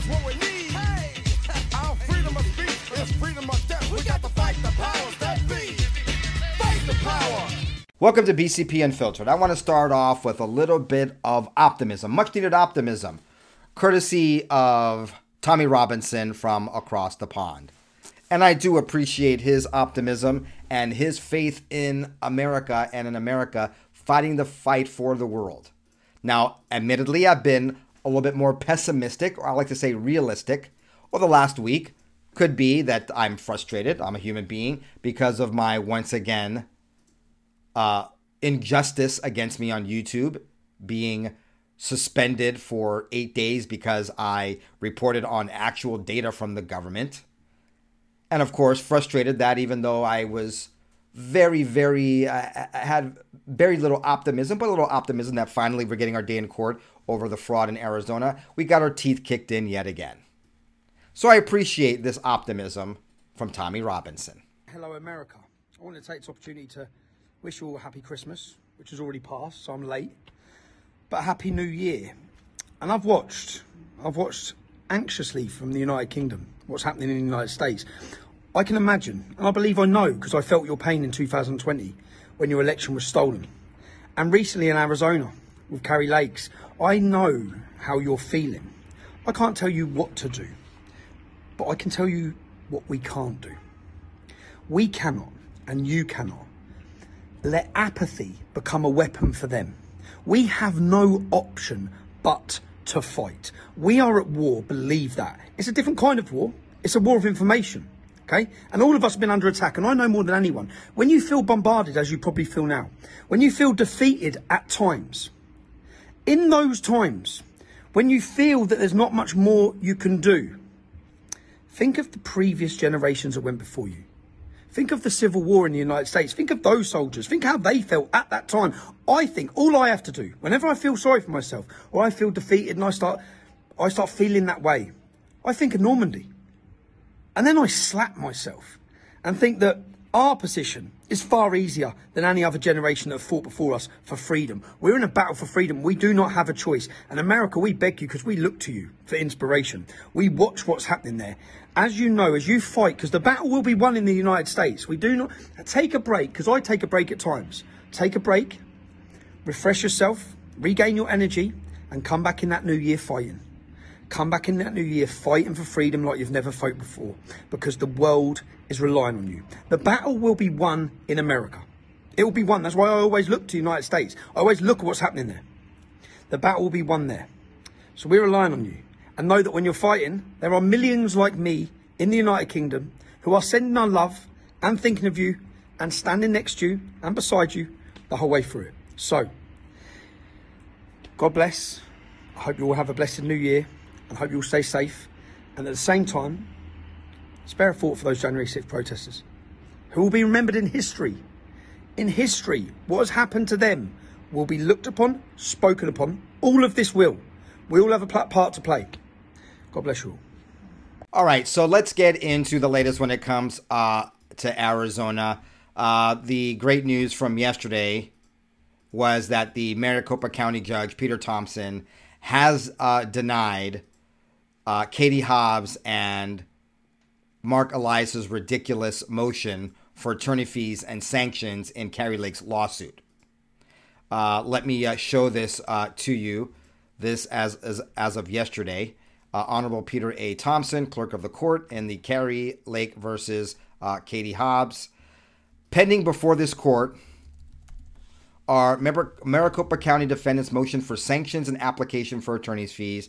Us what we need. Our freedom of speech is freedom of death. We got to fight the powers that be. Fight the power. Welcome to BCP Unfiltered. I want to start off with a little bit of optimism, much needed optimism, courtesy of Tommy Robinson from across the pond. And I do appreciate his optimism and his faith in America and in America fighting the fight for the world. Now, admittedly, I've been a little bit more pessimistic, or I like to say realistic, or the last week. Could be that I'm frustrated. I'm a human being because of my once again uh, injustice against me on YouTube being suspended for eight days because I reported on actual data from the government. And of course, frustrated that even though I was very, very, uh, had very little optimism, but a little optimism that finally we're getting our day in court over the fraud in Arizona, we got our teeth kicked in yet again. So I appreciate this optimism from Tommy Robinson. Hello, America. I want to take this opportunity to wish you all a happy Christmas, which has already passed, so I'm late. But happy New Year. And I've watched, I've watched anxiously from the United Kingdom what's happening in the United States. I can imagine, and I believe I know because I felt your pain in 2020 when your election was stolen. And recently in Arizona with Kari Lakes, I know how you're feeling. I can't tell you what to do, but I can tell you what we can't do. We cannot, and you cannot, let apathy become a weapon for them. We have no option but to fight. We are at war, believe that. It's a different kind of war. It's a war of information. Okay? And all of us have been under attack, and I know more than anyone. When you feel bombarded, as you probably feel now, when you feel defeated at times, in those times, when you feel that there's not much more you can do, think of the previous generations that went before you. Think of the Civil War in the United States. Think of those soldiers. Think how they felt at that time. I think all I have to do, whenever I feel sorry for myself or I feel defeated and I start, I start feeling that way, I think of Normandy. And then I slap myself and think that our position is far easier than any other generation that have fought before us for freedom. We're in a battle for freedom. We do not have a choice. And America, we beg you because we look to you for inspiration. We watch what's happening there. As you know, as you fight, because the battle will be won in the United States. We do not take a break, because I take a break at times. Take a break, refresh yourself, regain your energy, and come back in that new year fighting. Come back in that new year fighting for freedom like you've never fought before because the world is relying on you. The battle will be won in America. It will be won. That's why I always look to the United States. I always look at what's happening there. The battle will be won there. So we're relying on you. And know that when you're fighting, there are millions like me in the United Kingdom who are sending our love and thinking of you and standing next to you and beside you the whole way through it. So, God bless. I hope you all have a blessed new year and hope you all stay safe. And at the same time, spare a thought for those January 6th protesters who will be remembered in history. In history, what has happened to them will be looked upon, spoken upon. All of this will. We all have a part to play. God bless you all. All right, so let's get into the latest when it comes uh, to Arizona. Uh, the great news from yesterday was that the Maricopa County Judge, Peter Thompson, has uh, denied uh, Katie Hobbs and Mark Elias's ridiculous motion for attorney fees and sanctions in Kari Lake's lawsuit. Uh, let me uh, show this uh, to you. This as as, as of yesterday. Uh, Honorable Peter A. Thompson, clerk of the court, in the Kari Lake versus uh, Katie Hobbs. Pending before this court are Mar- Maricopa County defendants' motion for sanctions and application for attorney's fees,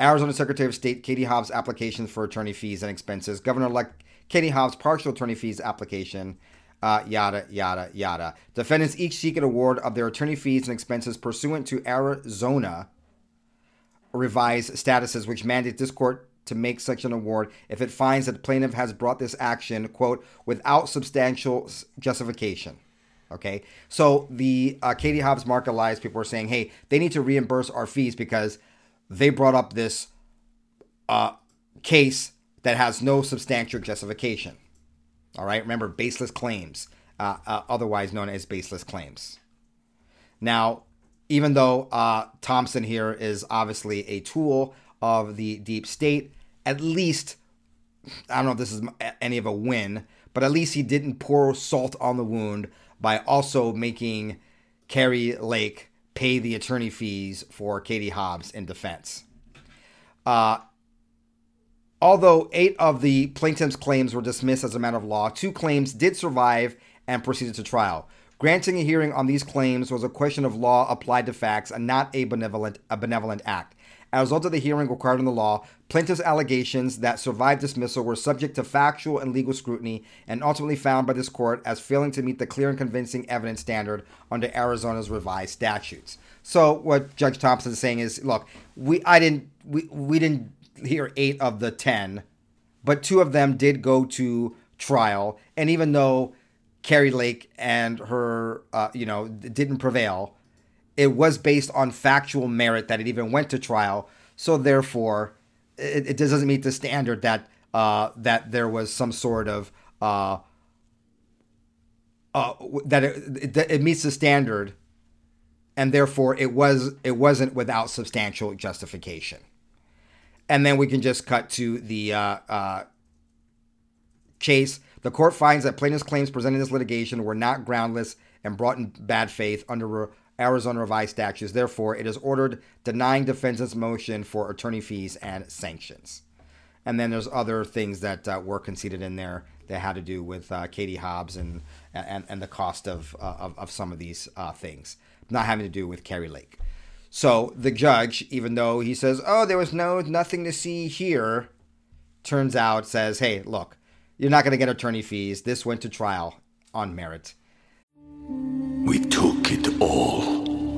Arizona Secretary of State Katie Hobbs' application for attorney fees and expenses, Governor elect Katie Hobbs' partial attorney fees application, uh, yada, yada, yada. Defendants each seek an award of their attorney fees and expenses pursuant to Arizona revised statuses, which mandate this court to make such an award if it finds that the plaintiff has brought this action, quote, without substantial justification. Okay, so the uh, Katie Hobbs Mark Elias people are saying, hey, they need to reimburse our fees because they brought up this uh, case that has no substantial justification. All right, remember baseless claims, uh, uh, otherwise known as baseless claims. Now, even though uh, Thompson here is obviously a tool of the deep state, at least I don't know if this is any of a win, but at least he didn't pour salt on the wound by also making Kari Lake pay the attorney fees for Katie Hobbs in defense. Uh, although eight of the plaintiff's claims were dismissed as a matter of law, two claims did survive and proceeded to trial. Granting a hearing on these claims was a question of law applied to facts and not a benevolent, a benevolent act. As a result of the hearing required in the law, plaintiff's allegations that survived dismissal were subject to factual and legal scrutiny and ultimately found by this court as failing to meet the clear and convincing evidence standard under Arizona's revised statutes. So what Judge Thompson is saying is, look, we I didn't we, we didn't hear 8 of the 10, but two of them did go to trial and even though Kari Lake and her uh, you know didn't prevail, it was based on factual merit that it even went to trial. So therefore, it, it doesn't meet the standard that uh, that there was some sort of uh, uh, that it, it, it meets the standard, and therefore it was it wasn't without substantial justification. And then we can just cut to the uh, uh, chase. The court finds that plaintiff's claims presented in this litigation were not groundless and brought in bad faith under Arizona revised statutes. Therefore, it is ordered denying defendant's motion for attorney fees and sanctions. And then there's other things that uh, were conceded in there that had to do with uh, Katie Hobbs and, and and the cost of uh, of, of, some of these uh, things, not having to do with Kari Lake. So the judge, even though he says, "Oh, there was no nothing to see here," turns out says, "Hey, look, you're not going to get attorney fees. This went to trial on merit." We took.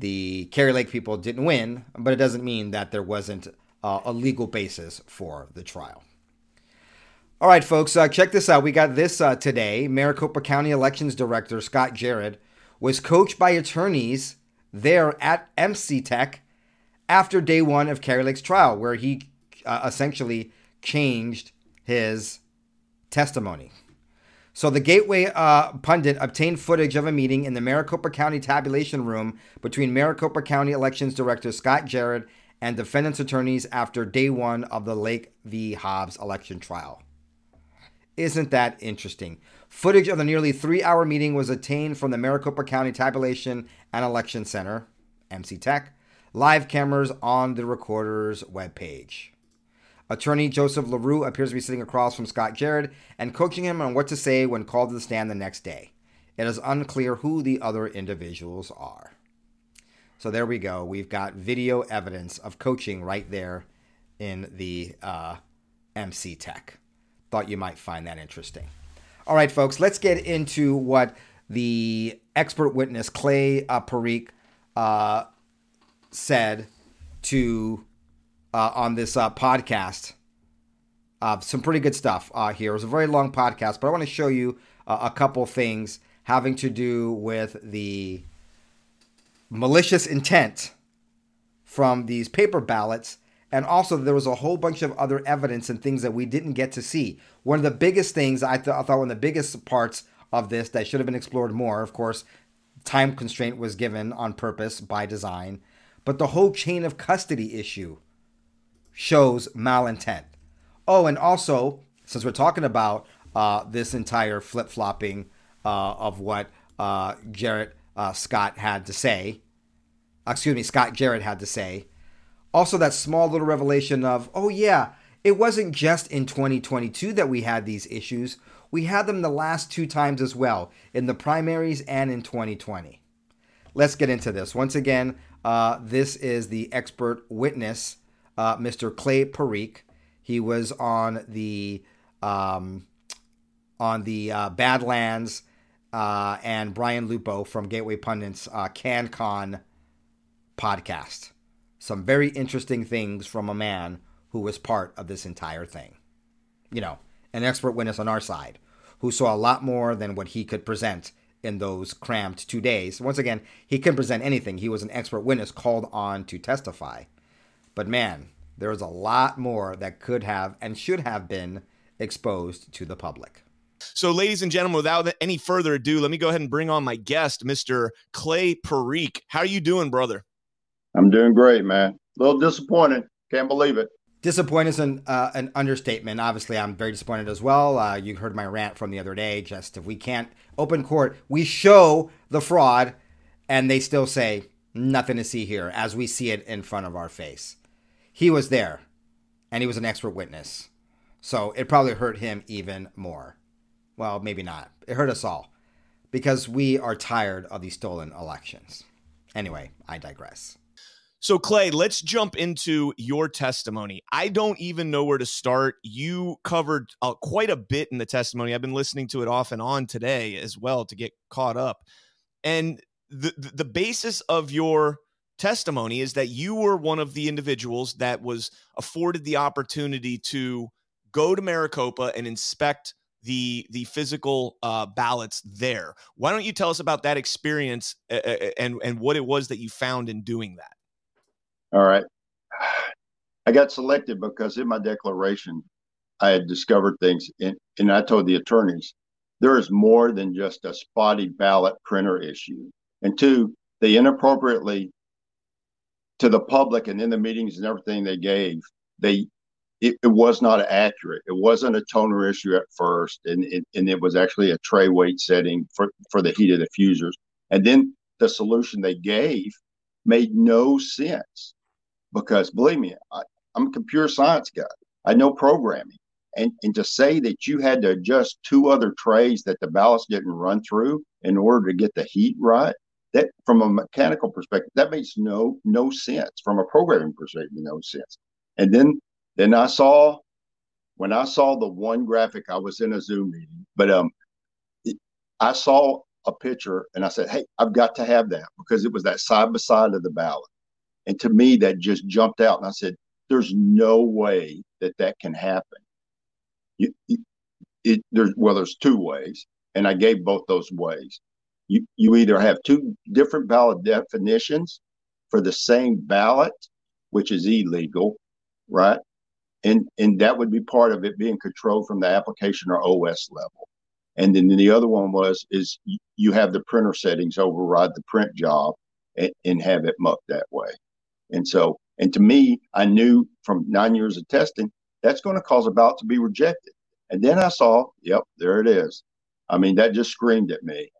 the Kari Lake people didn't win, but it doesn't mean that there wasn't uh, a legal basis for the trial. All right, folks, uh, check this out. We got this uh, today. Maricopa County Elections Director Scott Jarrett was coached by attorneys there at MCTEC after day one of Kari Lake's trial, where he uh, essentially changed his testimony. So the Gateway uh, pundit obtained footage of a meeting in the Maricopa County tabulation room between Maricopa County Elections Director Scott Jarrett and defendants' attorneys after day one of the Lake v. Hobbs election trial. Isn't that interesting? Footage of the nearly three hour meeting was obtained from the Maricopa County Tabulation and Election Center, MCTEC, live cameras on the recorder's webpage. Attorney Joseph LaRue appears to be sitting across from Scott Jarrett and coaching him on what to say when called to the stand the next day. It is unclear who the other individuals are. So there we go. We've got video evidence of coaching right there in the uh, MCTEC. Thought you might find that interesting. All right, folks, let's get into what the expert witness, Clay uh, Parikh, uh, said to uh, on this uh, podcast. Uh, some pretty good stuff uh, here. It was a very long podcast, but I want to show you uh, a couple things having to do with the malicious intent from these paper ballots. And also, there was a whole bunch of other evidence and things that we didn't get to see. One of the biggest things, I, th- I thought, one of the biggest parts of this that should have been explored more, of course, time constraint was given on purpose by design, but the whole chain of custody issue shows malintent. Oh, and also, since we're talking about uh, this entire flip flopping uh, of what uh, Jarrett uh, Scott had to say, excuse me, Scott Jarrett had to say, also that small little revelation of, oh, yeah, it wasn't just in 2022 that we had these issues. We had them the last two times as well, in the primaries and in 2020. Let's get into this. Once again, uh, this is the expert witness, uh, Mr. Clay Parikh. He was on the um, on the uh, Badlands uh, and Brian Lupo from Gateway Pundits uh, CannCon podcast. Some very interesting things from a man who was part of this entire thing. You know, an expert witness on our side who saw a lot more than what he could present in those cramped two days. Once again, he couldn't present anything. He was an expert witness called on to testify. But man, there is a lot more that could have and should have been exposed to the public. So, ladies and gentlemen, without any further ado, let me go ahead and bring on my guest, Mr. Clay Parikh. How are you doing, brother? I'm doing great, man. A little disappointed. Can't believe it. Disappointed is an, uh, an understatement. Obviously, I'm very disappointed as well. Uh, you heard my rant from the other day. Just if we can't open court, we show the fraud, and they still say nothing to see here as we see it in front of our face. He was there, and he was an expert witness. So it probably hurt him even more. Well, maybe not. It hurt us all because we are tired of these stolen elections. Anyway, I digress. So, Clay, let's jump into your testimony. I don't even know where to start. You covered uh, quite a bit in the testimony. I've been listening to it off and on today as well to get caught up. And the the basis of your testimony is that you were one of the individuals that was afforded the opportunity to go to Maricopa and inspect the the physical uh, ballots there. Why don't you tell us about that experience uh, and and what it was that you found in doing that? All right. I got selected because in my declaration, I had discovered things, in, and I told the attorneys there is more than just a spotty ballot printer issue. And two, they inappropriately, to the public and in the meetings and everything they gave, they it, it was not accurate. It wasn't a toner issue at first, and it, and it was actually a tray weight setting for for the heat of the fusers. And then the solution they gave made no sense because believe me, I, I'm a computer science guy. I know programming. And, and to say that you had to adjust two other trays that the ballast didn't run through in order to get the heat right, that from a mechanical perspective, that makes no no sense. From a programming perspective, no sense. And then then I saw when I saw the one graphic, I was in a Zoom meeting, but um, it, I saw a picture and I said, "Hey, I've got to have that because it was that side by side of the ballot." And to me, that just jumped out. And I said, there's no way that that can happen. You, it, there's, well, there's two ways. And I gave both those ways. You, you either have two different ballot definitions for the same ballot, which is illegal, right? And, and that would be part of it being controlled from the application or OS level. And then the other one was is you have the printer settings override the print job and, and have it mucked that way. And so, and to me, I knew from nine years of testing, that's going to cause a ballot to be rejected. And then I saw, yep, there it is. I mean, that just screamed at me.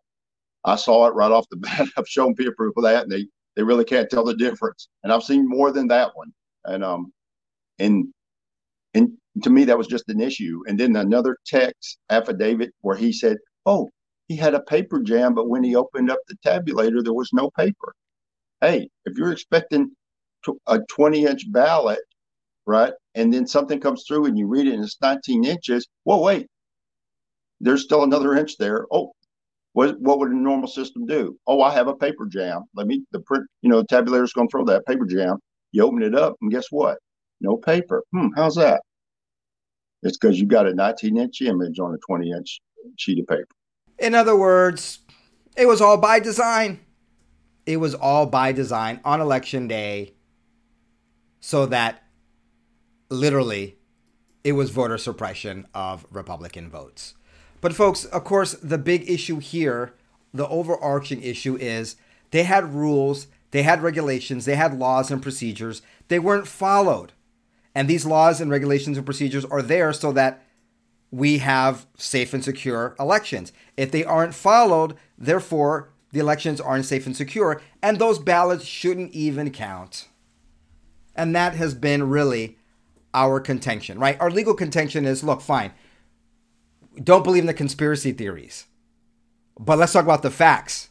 I saw it right off the bat. I've shown people that, and they they really can't tell the difference. And I've seen more than that one. And um, and and to me, that was just an issue. And then another text affidavit where he said, "Oh, he had a paper jam, but when he opened up the tabulator, there was no paper." Hey, if you're expecting a 20 inch ballot, right? And then something comes through and you read it and it's 19 inches. whoa, wait, there's still another inch there. Oh, what, what would a normal system do? Oh, I have a paper jam. Let me, the print, you know, tabulator's going to throw that paper jam. You open it up and guess what? No paper. Hmm, how's that? It's because you got a 19 inch image on a 20 inch sheet of paper. In other words, it was all by design. It was all by design on election day so that literally it was voter suppression of Republican votes. But, folks, of course, the big issue here, the overarching issue is they had rules, they had regulations, they had laws and procedures. They weren't followed. And these laws and regulations and procedures are there so that we have safe and secure elections. If they aren't followed, therefore, the elections aren't safe and secure, and those ballots shouldn't even count. And that has been really our contention, right? Our legal contention is look, fine. Don't believe in the conspiracy theories. But let's talk about the facts.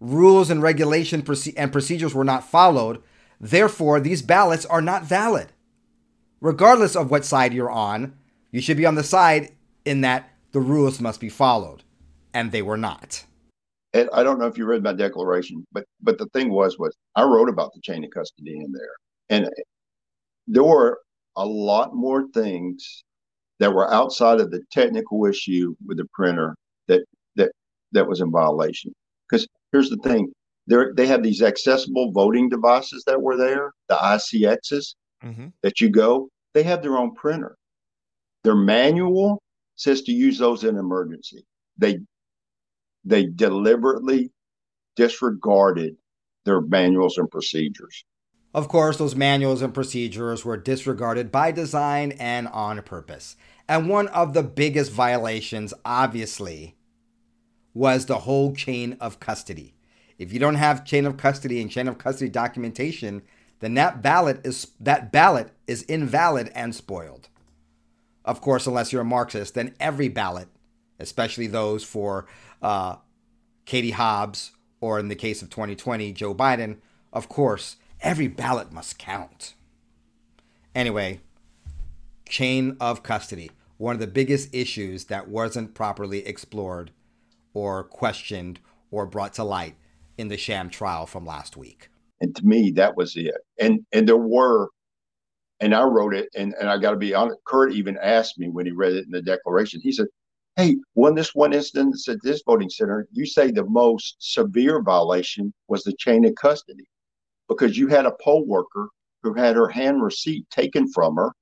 Rules and regulation and procedures were not followed. Therefore, these ballots are not valid. Regardless of what side you're on, you should be on the side in that the rules must be followed. And they were not. And I don't know if you read my declaration, but but the thing was was I wrote about the chain of custody in there. And there were a lot more things that were outside of the technical issue with the printer that that that was in violation. Because here's the thing: they they have these accessible voting devices that were there, the ICXs mm-hmm. that you go. They have their own printer. Their manual says to use those in emergency. They they deliberately disregarded their manuals and procedures. Of course, those manuals and procedures were disregarded by design and on purpose. And one of the biggest violations, obviously, was the whole chain of custody. If you don't have chain of custody and chain of custody documentation, then that ballot is that ballot is invalid and spoiled. Of course, unless you're a Marxist, then every ballot, especially those for uh, Katie Hobbs or in the case of 2020, Joe Biden, of course, every ballot must count. Anyway, chain of custody, one of the biggest issues that wasn't properly explored or questioned or brought to light in the sham trial from last week. And to me, that was it. And and there were, and I wrote it, and, and I got to be honest, Kurt even asked me when he read it in the declaration, he said, Hey, when this one instance at this voting center, you say the most severe violation was the chain of custody because you had a poll worker who had her hand receipt taken from her,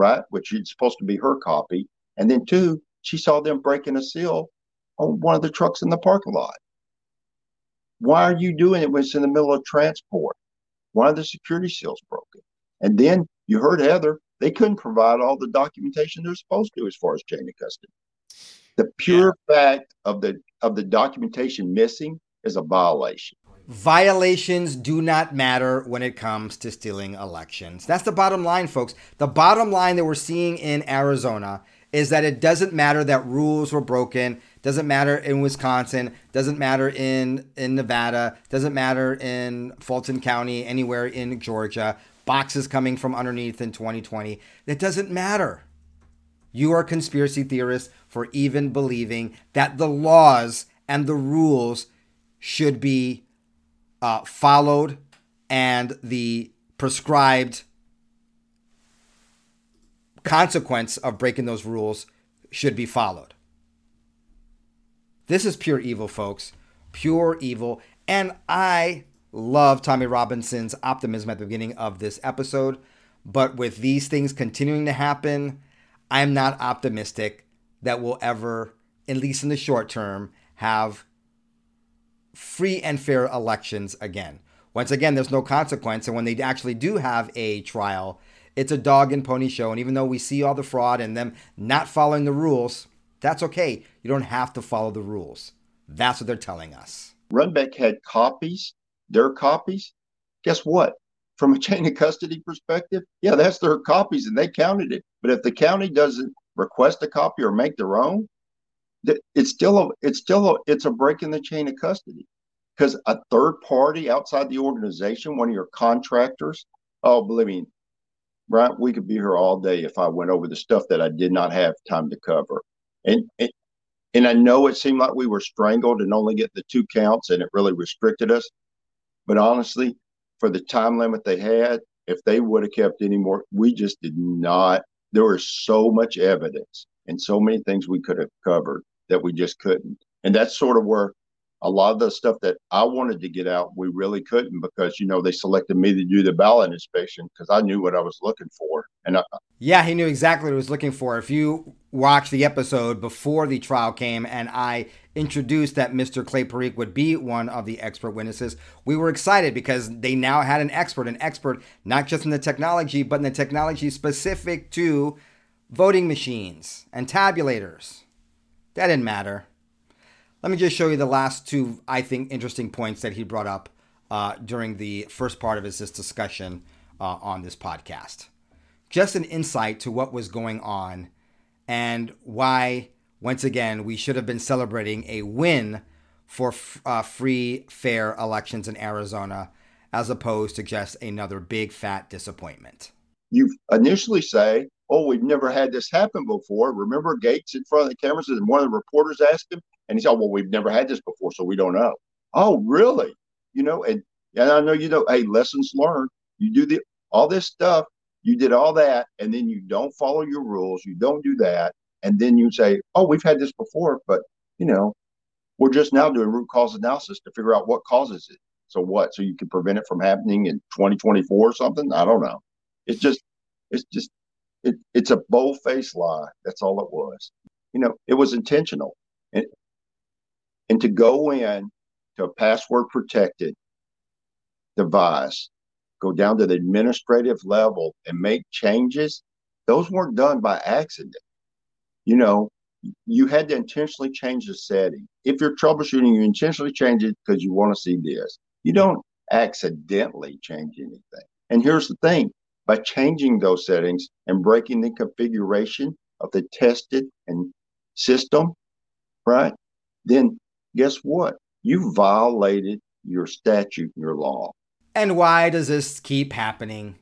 right? Which is supposed to be her copy. And then two, she saw them breaking a seal on one of the trucks in the parking lot. Why are you doing it when it's in the middle of transport? Why are the security seals broken? And then you heard Heather, they couldn't provide all the documentation they're supposed to as far as chain of custody. The pure yeah. fact of the of the documentation missing is a violation. Violations do not matter when it comes to stealing elections. That's the bottom line, folks. The bottom line that we're seeing in Arizona is that it doesn't matter that rules were broken, doesn't matter in Wisconsin, doesn't matter in in Nevada, doesn't matter in Fulton County, anywhere in Georgia, boxes coming from underneath in 2020. It doesn't matter. You are conspiracy theorists for even believing that the laws and the rules should be uh, followed and the prescribed consequence of breaking those rules should be followed. This is pure evil, folks. Pure evil. And I love Tommy Robinson's optimism at the beginning of this episode. But with these things continuing to happen, I'm not optimistic that we'll ever, at least in the short term, have free and fair elections again. Once again, there's no consequence. And when they actually do have a trial, it's a dog and pony show. And even though we see all the fraud and them not following the rules, that's okay. You don't have to follow the rules. That's what they're telling us. Runbeck had copies, their copies. Guess what? From a chain of custody perspective, yeah, that's their copies and they counted it. But if the county doesn't request a copy or make their own, it's still a it's still a it's a break in the chain of custody because a third party outside the organization, one of your contractors, oh, believe me, right, we could be here all day if I went over the stuff that I did not have time to cover. And, and and I know it seemed like we were strangled and only get the two counts, and it really restricted us. But honestly, for the time limit they had, if they would have kept any more, we just did not there was so much evidence and so many things we could have covered that we just couldn't. And that's sort of where a lot of the stuff that I wanted to get out, we really couldn't because you know they selected me to do the ballot inspection because I knew what I was looking for. And I, yeah, he knew exactly what he was looking for. If you watch the episode before the trial came, and I introduced that Mr. Clay Parikh would be one of the expert witnesses, we were excited because they now had an expert, an expert not just in the technology, but in the technology specific to voting machines and tabulators. That didn't matter. Let me just show you the last two, I think, interesting points that he brought up uh, during the first part of his discussion uh, on this podcast. just an insight to what was going on and why, once again, we should have been celebrating a win for uh, free, fair elections in Arizona as opposed to just another big fat disappointment. You initially say, Oh, we've never had this happen before. Remember Gates in front of the cameras and one of the reporters asked him, and he said, Well, we've never had this before, so we don't know. Oh, really? You know, and, and I know you know, hey, lessons learned. You do the all this stuff, you did all that, and then you don't follow your rules, you don't do that, and then you say, Oh, we've had this before, but you know, we're just now doing root cause analysis to figure out what causes it. So what? So you can prevent it from happening in 2024 or something? I don't know. It's just, it's just, it, it's a bold faced lie. That's all it was. You know, it was intentional. And, and to go in to a password protected device, go down to the administrative level and make changes, those weren't done by accident. You know, you had to intentionally change the setting. If you're troubleshooting, you intentionally change it because you want to see this. You don't accidentally change anything. And here's the thing by changing those settings and breaking the configuration of the tested and system, right? Then guess what? You violated your statute and your law. And why does this keep happening?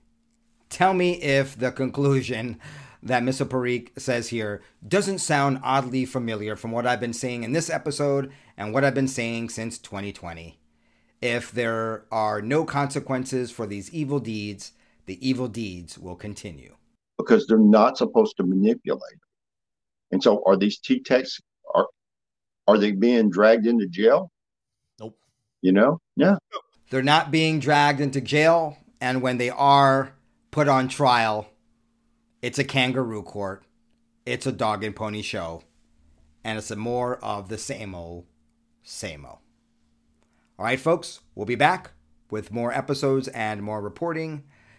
Tell me if the conclusion that Mr. Parikh says here doesn't sound oddly familiar from what I've been saying in this episode and what I've been saying since 2020. If there are no consequences for these evil deeds, the evil deeds will continue. Because they're not supposed to manipulate. And so are these T techs are are they being dragged into jail? Nope. You know? Yeah. They're not being dragged into jail, and when they are put on trial, it's a kangaroo court, it's a dog and pony show, and it's a more of the same old, same old. All right, folks, we'll be back with more episodes and more reporting.